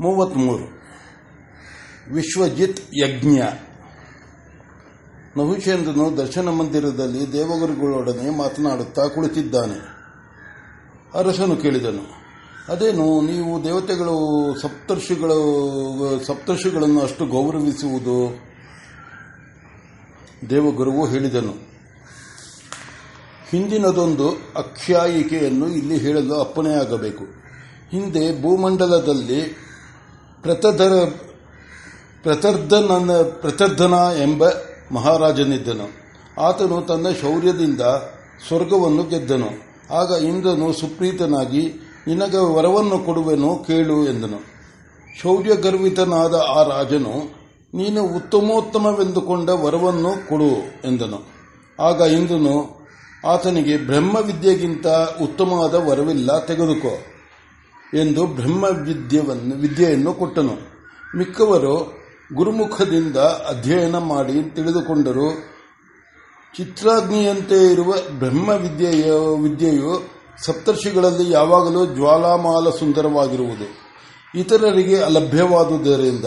ಮೂವತ್ಮೂರು. ವಿಶ್ವಜಿತ್ ಯಜ್ಞ. ನಹುಶೇಂದ್ರನು ದರ್ಶನ ಮಂದಿರದಲ್ಲಿ ದೇವಗುರುಗಳೊಡನೆ ಮಾತನಾಡುತ್ತಾ ಕುಳಿತಿದ್ದಾನೆ. ಅರಸನು ಕೇಳಿದನು, ಅದೇನು, ನೀವು ದೇವತೆಗಳು, ಸಪ್ತರ್ಷಿಗಳು, ಸಪ್ತರ್ಷಿಗಳನ್ನು ಅಷ್ಟು ಗೌರವಿಸುವುದು? ದೇವಗುರುವು ಹೇಳಿದನು, ಹಿಂದಿನದೊಂದು ಅಖ್ಯಾಯಿಕೆಯನ್ನು ಇಲ್ಲಿ ಹೇಳಲು ಅಪ್ಪಣೆಯಾಗಬೇಕು. ಹಿಂದೆ ಭೂಮಂಡಲದಲ್ಲಿ ಪ್ರತಧರ ಪ್ರತರ್ಧನ ಪ್ರತರ್ಧನ ಎಂಬ ಮಹಾರಾಜನಿದ್ದನು. ಆತನು ತನ್ನ ಶೌರ್ಯದಿಂದ ಸ್ವರ್ಗವನ್ನು ಗೆದ್ದನು. ಆಗ ಇಂದ್ರನು ಸುಪ್ರೀತನಾಗಿ, ನಿನಗೆ ವರವನ್ನು ಕೊಡುವೆನು ಕೇಳು ಎಂದನು. ಶೌರ್ಯ ಗರ್ವಿತನಾದ ಆ ರಾಜನು, ನೀನು ಉತ್ತಮೋತ್ತಮವೆಂದುಕೊಂಡ ವರವನ್ನು ಕೊಡು ಎಂದನು. ಆಗ ಇಂದ್ರನು, ಆತನಿಗೆ ಬ್ರಹ್ಮವಿದ್ಯೆಗಿಂತ ಉತ್ತಮವಾದ ವರವಿಲ್ಲ, ತೆಗೆದುಕೋ. ಎಂದು ಬ್ರಹ್ಮವಿದ್ಯವನ್ನು ವಿದ್ಯೆಯನ್ನು ಕೊಟ್ಟನು. ಮಿಕ್ಕವರು ಗುರುಮುಖದಿಂದ ಅಧ್ಯಯನ ಮಾಡಿ ತಿಳಿದುಕೊಂಡರು, ಚಿತ್ರಾಗ್ನಿಯಂತೆ ಇರುವ ಬ್ರಹ್ಮ ವಿದ್ಯೆಯ, ವಿದ್ಯೆಯು ಸಪ್ತರ್ಷಿಗಳಲ್ಲಿ ಯಾವಾಗಲೂ ಜ್ವಾಲಾಮಾಲ ಸುಂದರವಾಗಿರುವುದು. ಇತರರಿಗೆ ಅಲಭ್ಯವಾದುದರಿಂದ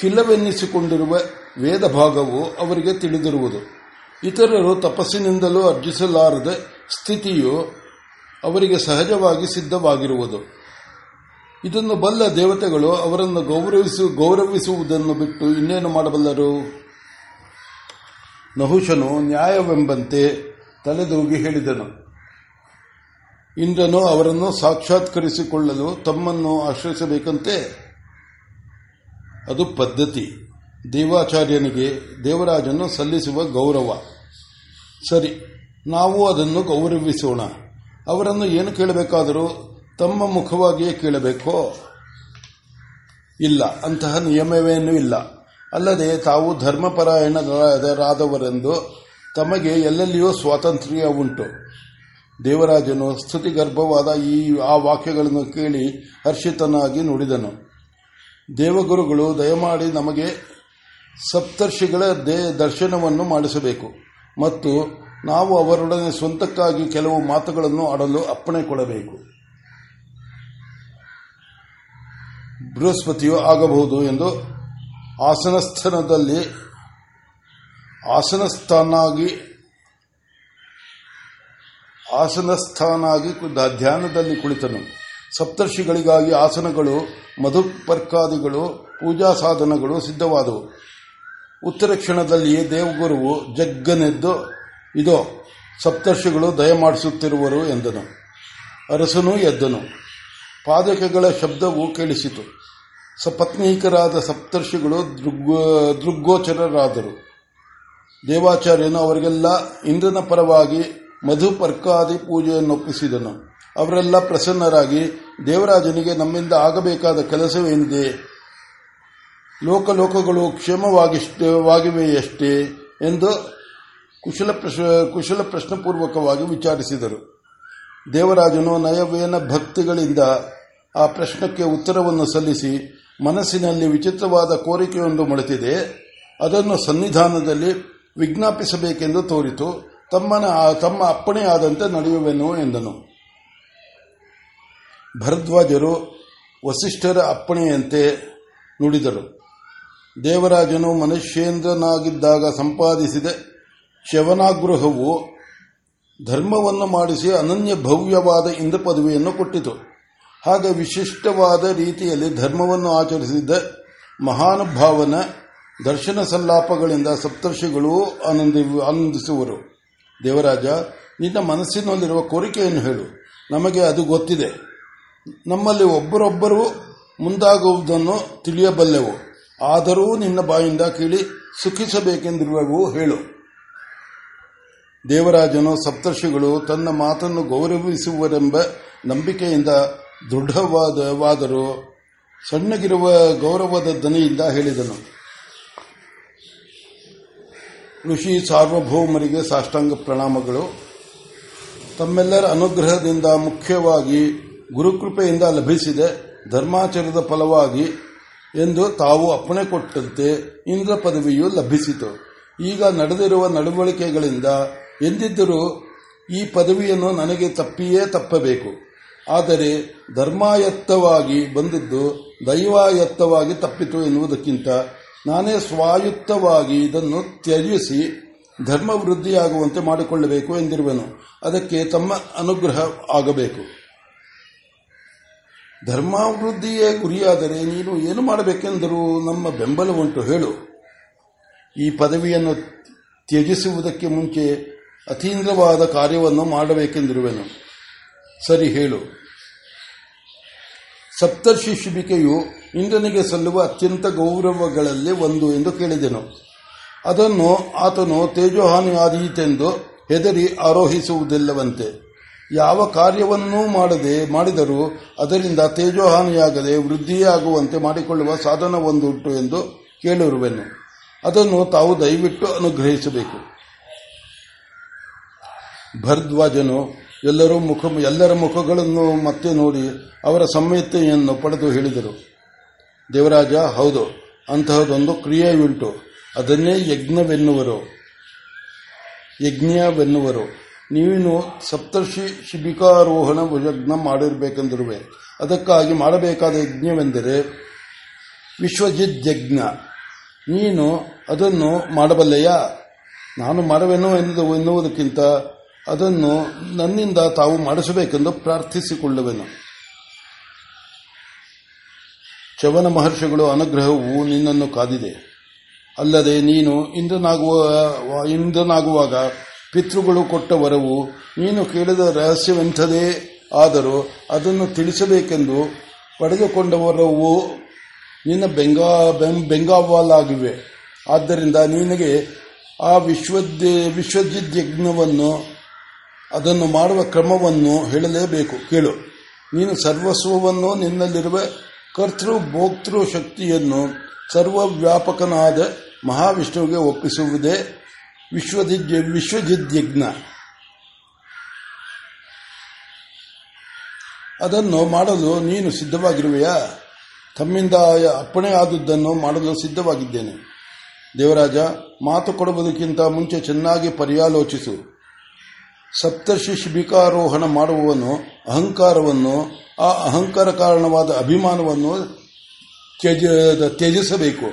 ಖಿಲವೆನ್ನಿಸಿಕೊಂಡಿರುವ ವೇದ ಭಾಗವು ಅವರಿಗೆ ತಿಳಿದಿರುವುದು. ಇತರರು ತಪಸ್ಸಿನಿಂದಲೂ ಅರ್ಜಿಸಲಾರದ ಸ್ಥಿತಿಯು ಅವರಿಗೆ ಸಹಜವಾಗಿ ಸಿದ್ಧವಾಗಿರುವುದು. ಇದನ್ನು ಬಲ್ಲ ದೇವತೆಗಳು ಅವರನ್ನು ಗೌರವಿಸು, ಗೌರವಿಸುವುದನ್ನು ಬಿಟ್ಟು ಇನ್ನೇನು ಮಾಡಬಲ್ಲರು? ನಹುಶನು ನ್ಯಾಯವೆಂಬಂತೆ ತಲೆದೂಗಿ ಹೇಳಿದನು. ಇಂದ್ರನು ಅವರನ್ನು ಸಾಕ್ಷಾತ್ಕರಿಸಿಕೊಳ್ಳಲು ತಮ್ಮನ್ನು ಆಶ್ರಯಿಸಬೇಕಂತೆ. ಅದು ಪದ್ಧತಿ. ದೇವಾಚಾರ್ಯನಿಗೆ ದೇವರಾಜನು ಸಲ್ಲಿಸುವ ಗೌರವ. ಸರಿ, ನಾವು ಅದನ್ನು ಗೌರವಿಸೋಣ. ಅವರನ್ನು ಏನು ಕೇಳಬೇಕಾದರೂ ತಮ್ಮ ಮುಖವಾಗಿಯೇ ಕೇಳಬೇಕೋ? ಇಲ್ಲ, ಅಂತಹ ನಿಯಮವೇನೂ ಇಲ್ಲ. ಅಲ್ಲದೆ ತಾವು ಧರ್ಮಪರಾಯಣರಾದವರೆಂದು ತಮಗೆ ಎಲ್ಲೆಲ್ಲಿಯೂ ಸ್ವಾತಂತ್ರ್ಯ ಉಂಟು. ದೇವರಾಜನು ಸ್ತುತಿಗರ್ಭವಾದ ಈ, ಆ ವಾಕ್ಯಗಳನ್ನು ಕೇಳಿ ಹರ್ಷಿತನಾಗಿ ನುಡಿದನು. ದೇವಗುರುಗಳು ದಯಮಾಡಿ ನಮಗೆ ಸಪ್ತರ್ಷಿಗಳ ದರ್ಶನವನ್ನು ಮಾಡಿಸಬೇಕು ಮತ್ತು ನಾವು ಅವರೊಡನೆ ಸ್ವಂತಕ್ಕಾಗಿ ಕೆಲವು ಮಾತುಗಳನ್ನು ಆಡಲು ಅಪ್ಪಣೆ ಕೊಡಬೇಕು ಬೃಹಸ್ಪತಿಯು ಆಗಬಹುದು ಎಂದು ಆಸನಸ್ಥಾನದಲ್ಲಿ ಆಸನಸ್ಥಾನಾಗಿ ಆಸನಸ್ಥಾನಾಗಿ ಧ್ಯಾನದಲ್ಲಿ ಕುಳಿತನು. ಸಪ್ತರ್ಷಿಗಳಿಗಾಗಿ ಆಸನಗಳು, ಮಧುಪರ್ಕಾದಿಗಳು, ಪೂಜಾ ಸಾಧನಗಳು ಸಿದ್ಧವಾದವು. ಉತ್ತರ ಕ್ಷಣದಲ್ಲಿಯೇ ದೇವಗುರುವು ಜಗ್ಗನೆದ್ದು ಇದೋ ಸಪ್ತರ್ಷಿಗಳು ದಯಮಾಡಿಸುತ್ತಿರುವರು ಎಂದನು. ಅರಸನೂ ಎದ್ದನು. ಪಾದಕಗಳ ಶಬ್ದವು ಕೇಳಿಸಿತು. ಸಪತ್ನೀಕರಾದ ಸಪ್ತರ್ಷಿಗಳು ದೃಗ್ಗೋಚರರಾದರು. ದೇವಾಚಾರ್ಯನು ಅವರಿಗೆಲ್ಲ ಇಂದ್ರನ ಪರವಾಗಿ ಮಧುಪರ್ಕಾದಿ ಪೂಜೆಯನ್ನೊಪ್ಪಿಸಿದನು. ಅವರೆಲ್ಲ ಪ್ರಸನ್ನರಾಗಿ, ದೇವರಾಜನಿಗೆ ನಮ್ಮಿಂದ ಆಗಬೇಕಾದ ಕೆಲಸವೇನಿದೆ? ಲೋಕಲೋಕಗಳು ಕ್ಷೇಮವಾಗಿವೆಯಷ್ಟೇ ಎಂದು ಕುಶಲ ಕುಶಲ ಪ್ರಶ್ನಪೂರ್ವಕವಾಗಿ ವಿಚಾರಿಸಿದರು. ದೇವರಾಜನು ನಯವೇನ ಭಕ್ತಿಗಳಿಂದ ಆ ಪ್ರಶ್ನಕ್ಕೆ ಉತ್ತರವನ್ನು ಸಲ್ಲಿಸಿ ಮನಸ್ಸಿನಲ್ಲಿ ವಿಚಿತ್ರವಾದ ಕೋರಿಕೆಯೊಂದು ಮೊಳೆತಿದೆ. ಅದನ್ನು ಸನ್ನಿಧಾನದಲ್ಲಿ ವಿಜ್ಞಾಪಿಸಬೇಕೆಂದು ತೋರಿತು. ತಮ್ಮನ, ತಮ್ಮ ಅಪ್ಪಣೆಯಾದಂತೆ ನಡೆಯುವೆನು ಎಂದನು. ಭರದ್ವಾಜರು ವಸಿಷ್ಠರ ಅಪ್ಪಣೆಯಂತೆ ನುಡಿದರು. ದೇವರಾಜನು ಮನುಷ್ಯೇಂದ್ರನಾಗಿದ್ದಾಗ ಸಂಪಾದಿಸಿದ ಶವನಾಗೃಹವು ಧರ್ಮವನ್ನು ಮಾಡಿಸಿ ಅನನ್ಯ ಭವ್ಯವಾದ ಇಂದ್ರ ಪದವಿಯನ್ನು ಕೊಟ್ಟಿತು. ಹಾಗೆ ವಿಶಿಷ್ಟವಾದ ರೀತಿಯಲ್ಲಿ ಧರ್ಮವನ್ನು ಆಚರಿಸಿದ ಮಹಾನುಭಾವನ ದರ್ಶನ ಸಲ್ಲಾಪಗಳಿಂದ ಸಪ್ತರ್ಷಿಗಳು ಆನಂದಿಸುವರು. ದೇವರಾಜ, ನಿನ್ನ ಮನಸ್ಸಿನಲ್ಲಿರುವ ಕೋರಿಕೆಯನ್ನು ಹೇಳು. ನಮಗೆ ಅದು ಗೊತ್ತಿದೆ. ನಮ್ಮಲ್ಲಿ ಒಬ್ಬರೊಬ್ಬರು ಮುಂದಾಗುವುದನ್ನು ತಿಳಿಯಬಲ್ಲೆವು. ಆದರೂ ನಿನ್ನ ಬಾಯಿಂದ ಕೇಳಿ ಸುಖಿಸಬೇಕೆಂದಿರುವವು, ಹೇಳು. ದೇವರಾಜನು ಸಪ್ತರ್ಷಿಗಳು ತನ್ನ ಮಾತನ್ನು ಗೌರವಿಸುವರೆಂಬ ನಂಬಿಕೆಯಿಂದ ದೃಢವಾದವಾದರೂ. ಸಣ್ಣಗಿರುವ ಗೌರವದ ದನಿಯಿಂದ ಹೇಳಿದನು. ಋಷಿ ಸಾರ್ವಭೌಮರಿಗೆ ಸಾಷ್ಟಾಂಗ ಪ್ರಣಾಮಗಳು. ತಮ್ಮೆಲ್ಲರ ಅನುಗ್ರಹದಿಂದ ಮುಖ್ಯವಾಗಿ ಗುರುಕೃಪೆಯಿಂದ ಲಭಿಸಿದೆ. ಧರ್ಮಾಚರದ ಫಲವಾಗಿ ಎಂದು ತಾವು ಅಪ್ಪಣೆ ಕೊಟ್ಟಂತೆ ಇಂದ್ರ ಪದವಿಯು ಲಭಿಸಿತು. ಈಗ ನಡೆದಿರುವ ನಡವಳಿಕೆಗಳಿಂದ ಎಂದಿದ್ದರೂ ಈ ಪದವಿಯನ್ನು ನನಗೆ ತಪ್ಪಿಯೇ ತಪ್ಪಬೇಕು. ಆದರೆ ಧರ್ಮಾಯತ್ತವಾಗಿ ಬಂದಿದ್ದು ದೈವಾಯತ್ತವಾಗಿ ತಪ್ಪಿತು ಎನ್ನುವುದಕ್ಕಿಂತ ನಾನೇ ಸ್ವಾಯುತ್ತವಾಗಿ ಇದನ್ನು ತ್ಯಜಿಸಿ ಧರ್ಮ ವೃದ್ಧಿಯಾಗುವಂತೆ ಮಾಡಿಕೊಳ್ಳಬೇಕು ಎಂದಿರುವೆನು. ಅದಕ್ಕೆ ತಮ್ಮ ಅನುಗ್ರಹ ಆಗಬೇಕು. ಧರ್ಮಾಭಿವೃದ್ಧಿಯೇ ಗುರಿಯಾದರೆ ನೀನು ಏನು ಮಾಡಬೇಕೆಂದರೂ ನಮ್ಮ ಬೆಂಬಲ ಹೇಳು. ಈ ಪದವಿಯನ್ನು ತ್ಯಜಿಸುವುದಕ್ಕೆ ಮುಂಚೆ ಅತೀಂದ್ರವಾದ ಕಾರ್ಯವನ್ನು ಮಾಡಬೇಕೆಂದಿರುವೆನು. ಸರಿ ಹೇಳು. ಸಪ್ತರ್ಷಿ ಶಿಬಿಕೆಯು ಇಂದ್ರನಿಗೆ ಸಲ್ಲುವ ಅತ್ಯಂತ ಗೌರವಗಳಲ್ಲಿ ಒಂದು ಎಂದು ಕೇಳಿದೆನು. ಅದನ್ನು ಆತನು ತೇಜೋಹಾನಿಯಾದೀತೆಂದು ಹೆದರಿ ಆರೋಹಿಸುವುದಿಲ್ಲವಂತೆ. ಯಾವ ಕಾರ್ಯವನ್ನೂ ಮಾಡದೆ ಮಾಡಿದರೂ ಅದರಿಂದ ತೇಜೋಹಾನಿಯಾಗದೆ ವೃದ್ಧಿಯಾಗುವಂತೆ ಮಾಡಿಕೊಳ್ಳುವ ಸಾಧನ ಒಂದುಂಟು ಎಂದು ಕೇಳಿರುವೆನು. ಅದನ್ನು ತಾವು ದಯವಿಟ್ಟು ಅನುಗ್ರಹಿಸಬೇಕು. ಭರದ್ವಾಜನು ಎಲ್ಲರೂ ಮುಖ, ಎಲ್ಲರ ಮುಖಗಳನ್ನು ಮತ್ತೆ ನೋಡಿ ಅವರ ಸಮ್ಮತಿಯನ್ನು ಪಡೆದು ಹೇಳಿದರು. ದೇವರಾಜ, ಹೌದು, ಅಂತಹದೊಂದು ಕ್ರಿಯೆಯುಂಟು ಅದನ್ನೇ ಯಜ್ಞವೆನ್ನುವರು. ಯಜ್ಞವೆನ್ನುವರು. ನೀನು ಸಪ್ತರ್ಷಿ ಶಿಬಿಕಾರೋಹಣ ಯಜ್ಞ ಮಾಡಿರಬೇಕೆಂದಿರುವೆ. ಅದಕ್ಕಾಗಿ ಮಾಡಬೇಕಾದ ಯಜ್ಞವೆಂದರೆ ವಿಶ್ವಜಿತ್ ಯಜ್ಞ. ನೀನು ಅದನ್ನು ಮಾಡಬಲ್ಲೆಯಾ? ನಾನು ಮಾಡುವೆನು ಎನ್ನುವುದು ಎನ್ನುವುದಕ್ಕಿಂತ ಅದನ್ನು ನನ್ನಿಂದ ತಾವು ಮಾಡಿಸಬೇಕೆಂದು ಪ್ರಾರ್ಥಿಸಿಕೊಳ್ಳುವೆನು. ಚವನ ಮಹರ್ಷಿಗಳು ಅನುಗ್ರಹವು ನಿನ್ನನ್ನು ಕಾದಿದೆ. ಅಲ್ಲದೆ ನೀನು ಇಂದ್ರನಾಗುವ, ಇಂದ್ರನಾಗುವಾಗ ಪಿತೃಗಳು ಕೊಟ್ಟ ವರವು ನೀನು ಕೇಳಿದ ರಹಸ್ಯವೆಂಥದೇ ಆದರೂ ಅದನ್ನು ತಿಳಿಸಬೇಕೆಂದು ಪಡೆದುಕೊಂಡವರವು ನಿನ್ನ ಬೆಂಗಾ ಬೆಂಗಾವಾಲಾಗಿವೆ. ಆದ್ದರಿಂದ ನಿನಗೆ ಆ ವಿಶ್ವಜಿತ್ ಯಜ್ಞವನ್ನು ಅದನ್ನು ಮಾಡುವ ಕ್ರಮವನ್ನು ಹೇಳಲೇಬೇಕು. ಕೇಳು. ನೀನು ಸರ್ವಸ್ವವನ್ನು ನಿನ್ನಲ್ಲಿರುವ ಕರ್ತೃ ಭೋಕ್ತೃ ಶಕ್ತಿಯನ್ನು ಸರ್ವವ್ಯಾಪಕನಾದ ಮಹಾವಿಷ್ಣುವಿಗೆ ಒಪ್ಪಿಸುವುದೇ ವಿಶ್ವದಿಜ್ಞ ವಿಶ್ವಜಿದ್ಯಜ್ಞ. ಅದನ್ನು ಮಾಡಲು ನೀನು ಸಿದ್ಧವಾಗಿರುವೆಯಾ? ತಮ್ಮಿಂದ ಅಪ್ಪಣೆ ಆದದ್ದನ್ನು ಮಾಡಲು ಸಿದ್ಧವಾಗಿದ್ದೇನೆ. ದೇವರಾಜ, ಮಾತು ಕೊಡುವುದಕ್ಕಿಂತ ಮುಂಚೆ ಚೆನ್ನಾಗಿ ಪರ್ಯಾಲೋಚಿಸು. ಸಪ್ತರ್ಷಿ ಶಿಬಿಕಾರೋಹಣ ಮಾಡುವವನು ಅಹಂಕಾರವನ್ನು, ಆ ಅಹಂಕಾರ ಕಾರಣವಾದ ಅಭಿಮಾನವನ್ನು ತ್ಯಜಿಸಬೇಕು.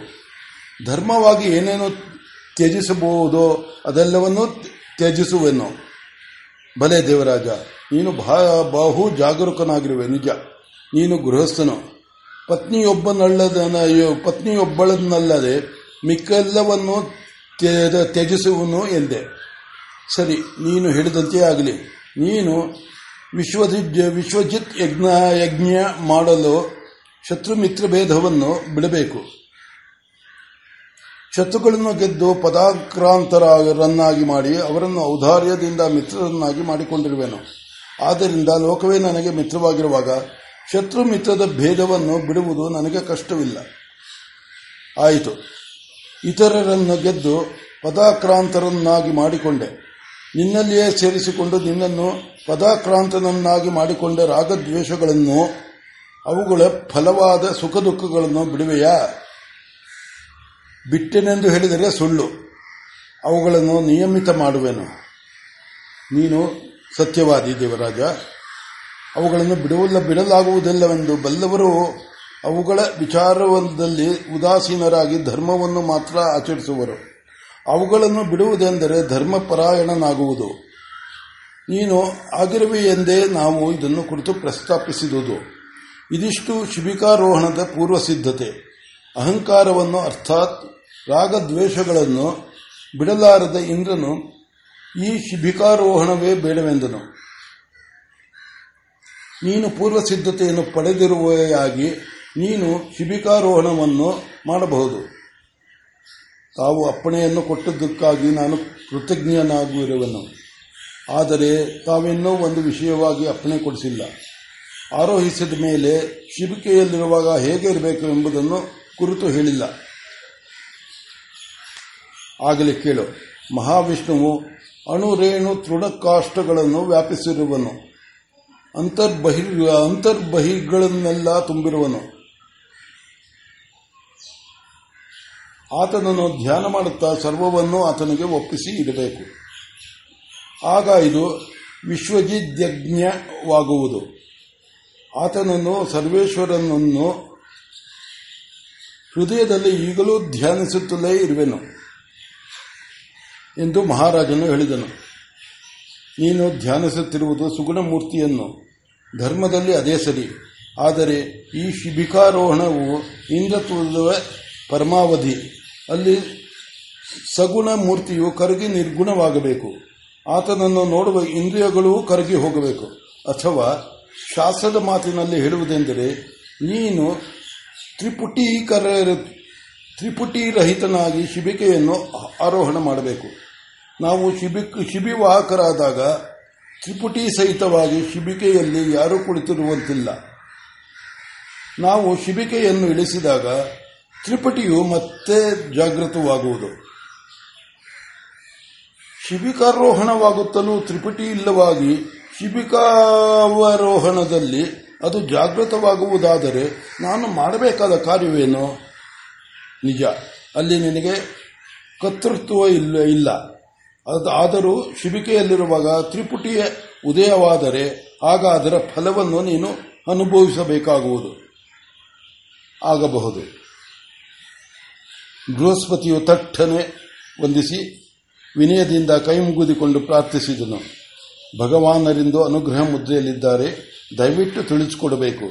ಧರ್ಮವಾಗಿ ಏನೇನು ತ್ಯಜಿಸಬಹುದೋ ಅದೆಲ್ಲವನ್ನೂ ತ್ಯಜಿಸುವೆನು. ಭಲೆ ದೇವರಾಜ, ನೀನು ಬಹು ಜಾಗರೂಕನಾಗಿರುವೆ, ನಿಜ. ನೀನು ಗೃಹಸ್ಥನು. ಪತ್ನಿಯೊಬ್ಬನಲ್ಲದ ಪತ್ನಿಯೊಬ್ಬಳನ್ನಲ್ಲದೆ ಮಿಕ್ಕೆಲ್ಲವನ್ನು ತ್ಯಜಿಸುವನು ಎಂದೆ. ಸರಿ, ನೀನು ಹೇಳಿದಂತೆಯೇ ಆಗಲಿ. ನೀನು ವಿಶ್ವಜಿತ್ ವಿಶ್ವಜಿತ್ ಯಜ್ಞ ಯಜ್ಞ ಮಾಡಲು ಶತ್ರು ಮಿತ್ರ ಭೇದವನ್ನು ಬಿಡಬೇಕು. ಶತ್ರುಗಳನ್ನು ಗೆದ್ದು ಪದಾಕ್ರಾಂತರನ್ನಾಗಿ ಮಾಡಿ, ಅವರನ್ನು ಔದಾರ್ಯದಿಂದ ಮಿತ್ರರನ್ನಾಗಿ ಮಾಡಿಕೊಂಡಿರುವೆನು. ಆದ್ದರಿಂದ ಲೋಕವೇ ನನಗೆ ಮಿತ್ರವಾಗಿರುವಾಗ ಶತ್ರು ಮಿತ್ರದ ಭೇದವನ್ನು ಬಿಡುವುದು ನನಗೆ ಕಷ್ಟವಿಲ್ಲ. ಆಯಿತು. ಇತರರನ್ನು ಗೆದ್ದು ಪದಾಕ್ರಾಂತರನ್ನಾಗಿ ಮಾಡಿಕೊಂಡೆ. ನಿನ್ನಲ್ಲಿಯೇ ಸೇರಿಸಿಕೊಂಡು ನಿನ್ನನ್ನು ಪದಾಕ್ರಾಂತನನ್ನಾಗಿ ಮಾಡಿಕೊಂಡ ರಾಗದ್ವೇಷಗಳನ್ನು ಅವುಗಳ ಫಲವಾದ ಸುಖ ದುಃಖಗಳನ್ನು ಬಿಡುವೆಯಾ? ಬಿಟ್ಟೆನೆಂದು ಹೇಳಿದರೆ ಸುಳ್ಳು. ಅವುಗಳನ್ನು ನಿಯಮಿತ ಮಾಡುವೆನು. ನೀನು ಸತ್ಯವಾದಿ ದೇವರಾಜ. ಅವುಗಳನ್ನು ಬಿಡುವಲ್ಲ, ಬಿಡಲಾಗುವುದಿಲ್ಲವೆಂದು ಬಲ್ಲವರು ಅವುಗಳ ವಿಚಾರದಲ್ಲಿ ಉದಾಸೀನರಾಗಿ ಧರ್ಮವನ್ನು ಮಾತ್ರ ಆಚರಿಸುವರು. ಅವುಗಳನ್ನು ಬಿಡುವುದೆಂದರೆ ಧರ್ಮಪರಾಯಣನಾಗುವುದು. ನೀನು ಆಗಿರುವೆ ಎಂದೇ ನಾವು ಇದನ್ನು ಕುರಿತು ಪ್ರಸ್ತಾಪಿಸಿದುದು. ಇದಿಷ್ಟು ಶಿಬಿಕಾರೋಹಣದ ಪೂರ್ವ ಸಿದ್ಧತೆ ಅಹಂಕಾರವನ್ನು ಅರ್ಥಾತ್ ರಾಗದ್ವೇಷಗಳನ್ನು ಬಿಡಲಾರದ ಇಂದ್ರನು ಈ ಶಿಬಿಕಾರೋಹಣವೇ ಬೇಡವೆಂದನು. ನೀನು ಪೂರ್ವ ಸಿದ್ಧತೆಯನ್ನು ಪಡೆದಿರುವೆಯಾಗಿ ನೀನು ಶಿಬಿಕಾರೋಹಣವನ್ನು ಮಾಡಬಹುದು. ತಾವು ಅಪ್ಪಣೆಯನ್ನು ಕೊಟ್ಟದ್ದಕ್ಕಾಗಿ ನಾನು ಕೃತಜ್ಞನಾಗಿರುವನು ಆದರೆ ತಾವಿನ್ನೂ ಒಂದು ವಿಷಯವಾಗಿ ಅಪ್ಪಣೆ ಕೊಡಿಸಿಲ್ಲ. ಆರೋಹಿಸಿದ ಮೇಲೆ ಶಿಬಿಕೆಯಲ್ಲಿರುವಾಗ ಹೇಗೆ ಇರಬೇಕು ಎಂಬುದನ್ನು ಕುರಿತು ಹೇಳಿಲ್ಲ. ಆಗಲಿ ಕೇಳು. ಮಹಾವಿಷ್ಣುವು ಅಣುರೇಣು ತೃಣಕಾಷ್ಟಗಳನ್ನು ವ್ಯಾಪಿಸಿರುವನು. ಅಂತರ್ಬಹಿರ್, ಅಂತರ್ಬಹಿಗಳನ್ನೆಲ್ಲ ತುಂಬಿರುವನು. ಆತನನ್ನು ಧ್ಯಾನ ಮಾಡುತ್ತಾ ಸರ್ವವನ್ನು ಆತನಿಗೆ ಒಪ್ಪಿಸಿ ಇಡಬೇಕು ಆಗ ಇದು ವಿಶ್ವಜಿದ್ಯಜ್ಞವಾಗುವುದು. ಆತನನ್ನು, ಸರ್ವೇಶ್ವರನನ್ನು ಹೃದಯದಲ್ಲಿ ಈಗಲೂ ಧ್ಯಾನಿಸುತ್ತಲೇ ಇರುವೆನು ಎಂದು ಮಹಾರಾಜನು ಹೇಳಿದನು. ನೀನು ಧ್ಯಾನಿಸುತ್ತಿರುವುದು ಸುಗುಣಮೂರ್ತಿಯನ್ನು. ಧರ್ಮದಲ್ಲಿ ಅದೇ ಸರಿ. ಆದರೆ ಈ ಶಿಬಿಕಾರೋಹಣವು ಇಂದ್ರತ್ವದ ಪರಮಾವಧಿ. ಅಲ್ಲಿ ಸಗುಣ ಮೂರ್ತಿಯು ಕರಗಿ ನಿರ್ಗುಣವಾಗಬೇಕು. ಆತನನ್ನು ನೋಡುವ ಇಂದ್ರಿಯಗಳೂ ಕರಗಿ ಹೋಗಬೇಕು. ಅಥವಾ ಶಾಸ್ತ್ರದ ಮಾತಿನಲ್ಲಿ ಹೇಳುವುದೆಂದರೆ, ನೀನು ತ್ರಿಪುಟೀಕರ ರಹಿತನಾಗಿ ಶಿಬಿಕೆಯನ್ನು ಆರೋಹಣ ಮಾಡಬೇಕು. ನಾವು ಶಿಬಿ ಶಿಬಿವಾಹಕರಾದಾಗ ತ್ರಿಪುಟಿ ಸಹಿತವಾಗಿ ಶಿಬಿಕೆಯಲ್ಲಿ ಯಾರೂ ಕುಳಿತಿರುವಂತಿಲ್ಲ. ನಾವು ಶಿಬಿಕೆಯನ್ನು ಇಳಿಸಿದಾಗ ತ್ರಿಪುಟಿಯು ಮತ್ತೆ ಜಾಗೃತವಾಗುವುದು. ಶಿಬಿಕಾರೋಹಣವಾಗುತ್ತಲೂ ತ್ರಿಪುಟಿ ಇಲ್ಲವಾಗಿ ಶಿಬಿಕಾವರೋಹಣದಲ್ಲಿ ಅದು ಜಾಗೃತವಾಗುವುದಾದರೆ ನಾನು ಮಾಡಬೇಕಾದ ಕಾರ್ಯವೇನು? ನಿಜ. ಅಲ್ಲಿ ನಿನಗೆ ಕರ್ತೃತ್ವ ಇಲ್ಲ ಆದರೂ ಶಿಬಿಕೆಯಲ್ಲಿರುವಾಗ ತ್ರಿಪುಟಿಯ ಉದಯವಾದರೆ ಆಗ ಅದರ ಫಲವನ್ನು ನೀನು ಅನುಭವಿಸಬೇಕಾಗುವುದು. ಆಗಬಹುದು. ಬೃಹಸ್ಪತಿಯು ತಟ್ಟನೆ ವಂದಿಸಿ ವಿನಯದಿಂದ ಕೈ ಮುಗಿದುಕೊಂಡು ಪ್ರಾರ್ಥಿಸಿದನು. ಭಗವಾನರಿಂದು ಅನುಗ್ರಹ ಮುದ್ರೆಯಲ್ಲಿದ್ದಾರೆ. ದಯವಿಟ್ಟು ತಿಳಿಸಿಕೊಡಬೇಕು.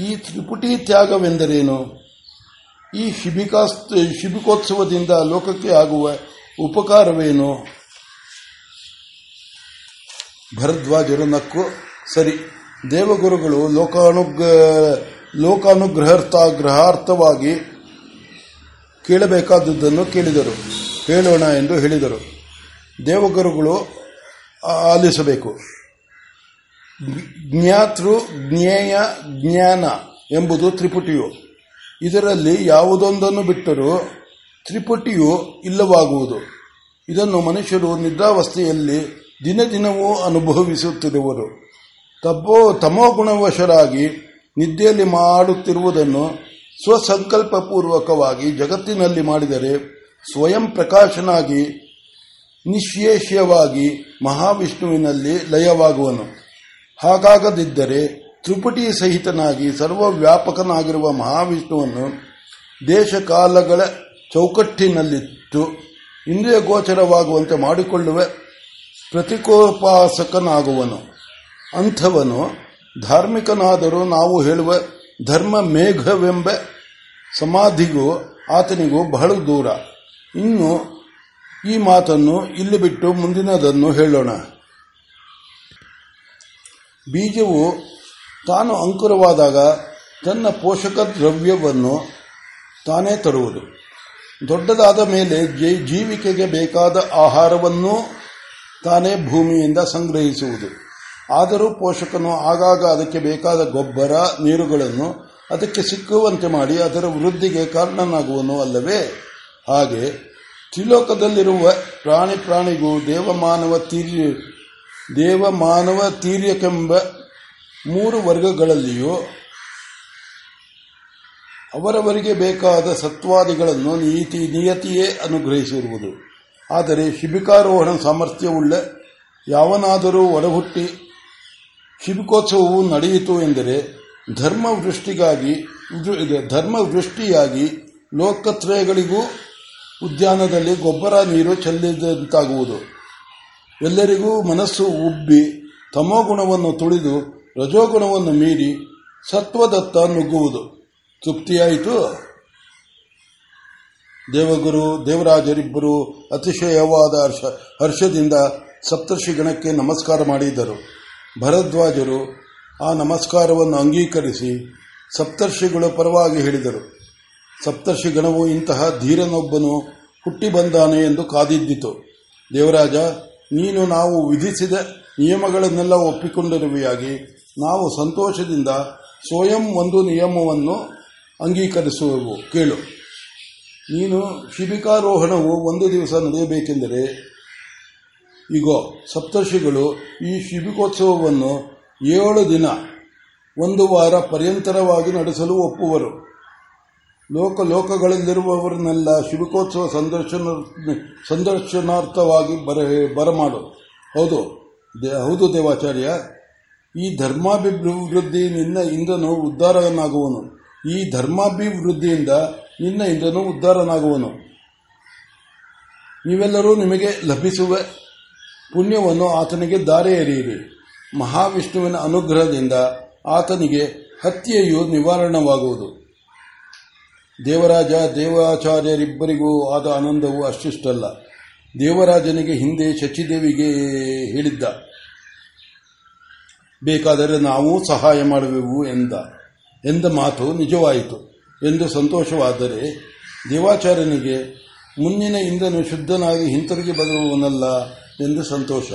ಈ ತ್ರಿಪುಟಿ ತ್ಯಾಗವೆಂದರೇನು? ಈ ಶಿಬಿಕಾಸ್ತ, ಶಿಬಿಕೋತ್ಸವದಿಂದ ಲೋಕಕ್ಕೆ ಆಗುವ ಉಪಕಾರವೇನು? ಭರದ್ವಾಜರು ನಕ್ಕು ಸರಿ. ದೇವಗುರುಗಳು ಲೋಕಾನುಗ್ರ ಲೋಕಾನುಗ್ರಹಾರ್ಥ ಕೇಳಬೇಕಾದದ್ದನ್ನು ಕೇಳಿದರು. ಹೇಳೋಣ ಎಂದು ಹೇಳಿದರು. ದೇವಗುರುಗಳು ಆಲಿಸಬೇಕು. ಜ್ಞಾತೃ ಜ್ಞೇಯ ಜ್ಞಾನ ಎಂಬುದು ತ್ರಿಪುಟಿಯು. ಇದರಲ್ಲಿ ಯಾವುದೊಂದನ್ನು ಬಿಟ್ಟರೂ ತ್ರಿಪುಟಿಯು ಇಲ್ಲವಾಗುವುದು. ಇದನ್ನು ಮನುಷ್ಯರು ನಿದ್ರಾವಸ್ಥೆಯಲ್ಲಿ ದಿನ ದಿನವೂ ಅನುಭವಿಸುತ್ತಿರುವರು. ತಪ್ಪೋ ತಮೋಗುಣವಶರಾಗಿ ನಿದ್ದೆಯಲ್ಲಿ ಮಾಡುತ್ತಿರುವುದನ್ನು ಸ್ವಸಂಕಲ್ಪಪೂರ್ವಕವಾಗಿ ಜಗತ್ತಿನಲ್ಲಿ ಮಾಡಿದರೆ ಸ್ವಯಂ ಪ್ರಕಾಶನಾಗಿ ನಿಶೇಷ್ಯವಾಗಿ ಮಹಾವಿಷ್ಣುವಿನಲ್ಲಿ ಲಯವಾಗುವನು. ಹಾಗಾಗದಿದ್ದರೆ ತ್ರಿಪುಟಿ ಸಹಿತನಾಗಿ ಸರ್ವವ್ಯಾಪಕನಾಗಿರುವ ಮಹಾವಿಷ್ಣುವನ್ನು ದೇಶಕಾಲಗಳ ಚೌಕಟ್ಟಿನಲ್ಲಿಟ್ಟು ಇಂದ್ರಿಯ ಗೋಚರವಾಗುವಂತೆ ಮಾಡಿಕೊಳ್ಳುವ, ಪ್ರತಿಕೋಪಾಸಕನಾಗುವನು. ಅಂಥವನು ಧಾರ್ಮಿಕನಾದರೂ ನಾವು ಹೇಳುವ ಧರ್ಮ ಮೇಘವೆಂಬ ಸಮಾಧಿಗೂ ಆತನಿಗೂ ಬಹಳ ದೂರ. ಇನ್ನು ಈ ಮಾತನ್ನು ಇಲ್ಲಿ ಬಿಟ್ಟು ಮುಂದಿನದನ್ನು ಹೇಳೋಣ. ಬೀಜವು ತಾನು ಅಂಕುರವಾದಾಗ ತನ್ನ ಪೋಷಕ ದ್ರವ್ಯವನ್ನು ತಾನೇ ತರುವುದು. ದೊಡ್ಡದಾದ ಮೇಲೆ ಜೀವಿಕೆಗೆ ಬೇಕಾದ ಆಹಾರವನ್ನೂ ತಾನೇ ಭೂಮಿಯಿಂದ ಸಂಗ್ರಹಿಸುವುದು. ಆದರೂ ಪೋಷಕನು ಆಗಾಗ ಅದಕ್ಕೆ ಬೇಕಾದ ಗೊಬ್ಬರ, ನೀರುಗಳನ್ನು ಅದಕ್ಕೆ ಸಿಕ್ಕುವಂತೆ ಮಾಡಿ ಅದರ ವೃದ್ಧಿಗೆ ಕಾರಣನಾಗುವನು ಅಲ್ಲವೇ? ಹಾಗೆ ತ್ರಿಲೋಕದಲ್ಲಿರುವ ಪ್ರಾಣಿ ಪ್ರಾಣಿಗೂ ದೇವಮಾನವ ತೀರ್ಯ, ದೇವಮಾನವ ತೀರ್ಯಕೆಂಬ ಮೂರು ವರ್ಗಗಳಲ್ಲಿಯೂ ಅವರವರಿಗೆ ಬೇಕಾದ ಸತ್ವಾದಿಗಳನ್ನು ನೀತಿ ನಿಯತಿಯೇ ಅನುಗ್ರಹಿಸಿರುವುದು. ಆದರೆ ಶಿಬಿಕಾರೋಹಣ ಸಾಮರ್ಥ್ಯವುಳ್ಳ ಯಾವನಾದರೂ ಒಡಹುಟ್ಟಿ ಶಿಬಿಕೋತ್ಸವವು ನಡೆಯಿತು ಎಂದರೆ ಧರ್ಮವೃಷ್ಟಿಗಾಗಿ ಧರ್ಮವೃಷ್ಟಿಯಾಗಿ ಲೋಕತ್ರಯಗಳಿಗೂ ಉದ್ಯಾನದಲ್ಲಿ ಗೊಬ್ಬರ ನೀರು ಚೆಲ್ಲಿದಂತಾಗುವುದು. ಎಲ್ಲರಿಗೂ ಮನಸ್ಸು ಉಬ್ಬಿ ತಮೋಗುಣವನ್ನು ತುಳಿದು ರಜೋಗುಣವನ್ನು ಮೀರಿ ಸತ್ವದತ್ತ ನುಗ್ಗುವುದು. ತೃಪ್ತಿಯಾಯಿತು? ದೇವಗುರು, ದೇವರಾಜರಿಬ್ಬರು ಅತಿಶಯವಾದ ಹರ್ಷ, ಹರ್ಷದಿಂದ ಸಪ್ತರ್ಷಿ ಗಣಕ್ಕೆ ನಮಸ್ಕಾರ ಮಾಡಿದ್ದರು ಭರದ್ವಾಜರು ಆ ನಮಸ್ಕಾರವನ್ನು ಅಂಗೀಕರಿಸಿ ಸಪ್ತರ್ಷಿಗಳ ಪರವಾಗಿ ಹೇಳಿದರು. ಸಪ್ತರ್ಷಿ ಗಣವು ಇಂತಹ ಧೀರನೊಬ್ಬನು ಹುಟ್ಟಿ ಬಂದಾನೆ ಎಂದು ಕಾದಿದ್ದಿತು. ದೇವರಾಜ, ನೀನು ನಾವು ವಿಧಿಸಿದ ನಿಯಮಗಳನ್ನೆಲ್ಲ ಒಪ್ಪಿಕೊಂಡಿರುವೆಯಾಗಿ ನಾವು ಸಂತೋಷದಿಂದ ಸ್ವಯಂ ಒಂದು ನಿಯಮವನ್ನು ಅಂಗೀಕರಿಸುವೆವು. ಕೇಳು. ನೀನು ಶಿಬಿಕಾರೋಹಣವು ಒಂದು ದಿವಸ ನಡೆಯಬೇಕೆಂದರೆ ಈಗೋ ಸಪ್ತರ್ಷಿಗಳು ಈ ಶಿಬಿಕೋತ್ಸವವನ್ನು ಏಳು ದಿನ, ಒಂದು ವಾರ ಪರ್ಯಂತರವಾಗಿ ನಡೆಸಲು ಒಪ್ಪುವರು. ಲೋಕ, ಲೋಕಗಳಲ್ಲಿರುವವರನ್ನೆಲ್ಲ ಶಿಬಿಕೋತ್ಸವ ಸಂದರ್ಶನ, ಸಂದರ್ಶನಾರ್ಥವಾಗಿ ಬರ ಬರಮಾಡು. ಹೌದು ಹೌದು ದೇವಾಚಾರ್ಯ. ಈ ಧರ್ಮಾಭಿವೃದ್ಧಿ ನಿನ್ನ ಇಂದ್ರನು ಉದ್ಧಾರನಾಗುವನು. ಈ ಧರ್ಮಾಭಿವೃದ್ಧಿಯಿಂದ ನಿನ್ನ ಇಂದ್ರನು ಉದ್ಧಾರನಾಗುವನು. ನೀವೆಲ್ಲರೂ ನಿಮಗೆ ಲಭಿಸುವ. ಪುಣ್ಯವನ್ನು ಆತನಿಗೆ ದಾರೆ ಎರೆಯಿರಿ ಮಹಾವಿಷ್ಣುವಿನ ಅನುಗ್ರಹದಿಂದ ಆತನಿಗೆ ಹತ್ಯೆಯು ನಿವಾರಣವಾಗುವುದು. ದೇವರಾಜ, ದೇವಾಚಾರ್ಯರಿಬ್ಬರಿಗೂ ಆದ ಆನಂದವು ಅಷ್ಟಿಷ್ಟಲ್ಲ. ದೇವರಾಜನಿಗೆ ಹಿಂದೆ ಶಚಿದೇವಿಗೆ ಹೇಳಿದ್ದ, ಬೇಕಾದರೆ ನಾವು ಸಹಾಯ ಮಾಡುವೆವು ಎಂದ ಎಂದ ಮಾತು ನಿಜವಾಯಿತು. ಎಂದು ಸಂತೋಷವಾದರೆ ದೇವಾಚಾರ್ಯನಿಗೆ, ಮುಂದಿನ ಇಂದ್ರನು ಶುದ್ಧನಾಗಿ ಹಿಂತಿರುಗಿ ಬರುವವನಲ್ಲ ಎಂದು ಸಂತೋಷ.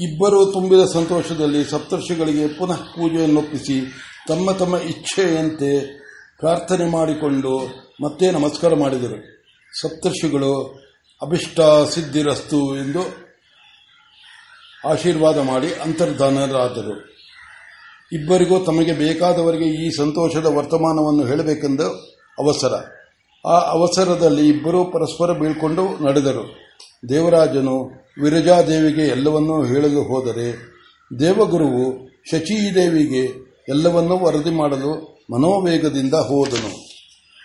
ಇಬ್ಬರು ತುಂಬಿದ ಸಂತೋಷದಲ್ಲಿ ಸಪ್ತರ್ಷಿಗಳಿಗೆ ಪುನಃ ಪೂಜೆಯನ್ನೊಪ್ಪಿಸಿ ತಮ್ಮ ತಮ್ಮ ಇಚ್ಛೆಯಂತೆ ಪ್ರಾರ್ಥನೆ ಮಾಡಿಕೊಂಡು ಮತ್ತೆ ನಮಸ್ಕಾರ ಮಾಡಿದರು. ಸಪ್ತರ್ಷಿಗಳು, ಅಭಿಷ್ಟ ಸಿದ್ಧಿರಸ್ತು ಎಂದು ಆಶೀರ್ವಾದ ಮಾಡಿ ಅಂತರ್ಧಾನರಾದರು. ಇಬ್ಬರಿಗೂ ತಮಗೆ ಬೇಕಾದವರಿಗೆ ಈ ಸಂತೋಷದ ವರ್ತಮಾನವನ್ನು ಹೇಳಬೇಕೆಂದು ಅವಸರ. ಆ ಅವಸರದಲ್ಲಿ ಇಬ್ಬರೂ ಪರಸ್ಪರ ಬೀಳ್ಕೊಂಡು ನಡೆದರು. ದೇವರಾಜನು ವಿರಜಾದೇವಿಗೆ ಎಲ್ಲವನ್ನೂ ಹೇಳಲು ಹೋದರೆ ದೇವಗುರುವು ಶಚೀದೇವಿಗೆ ಎಲ್ಲವನ್ನೂ ವರದಿ ಮಾಡಲು ಮನೋವೇಗದಿಂದ ಹೋದನು.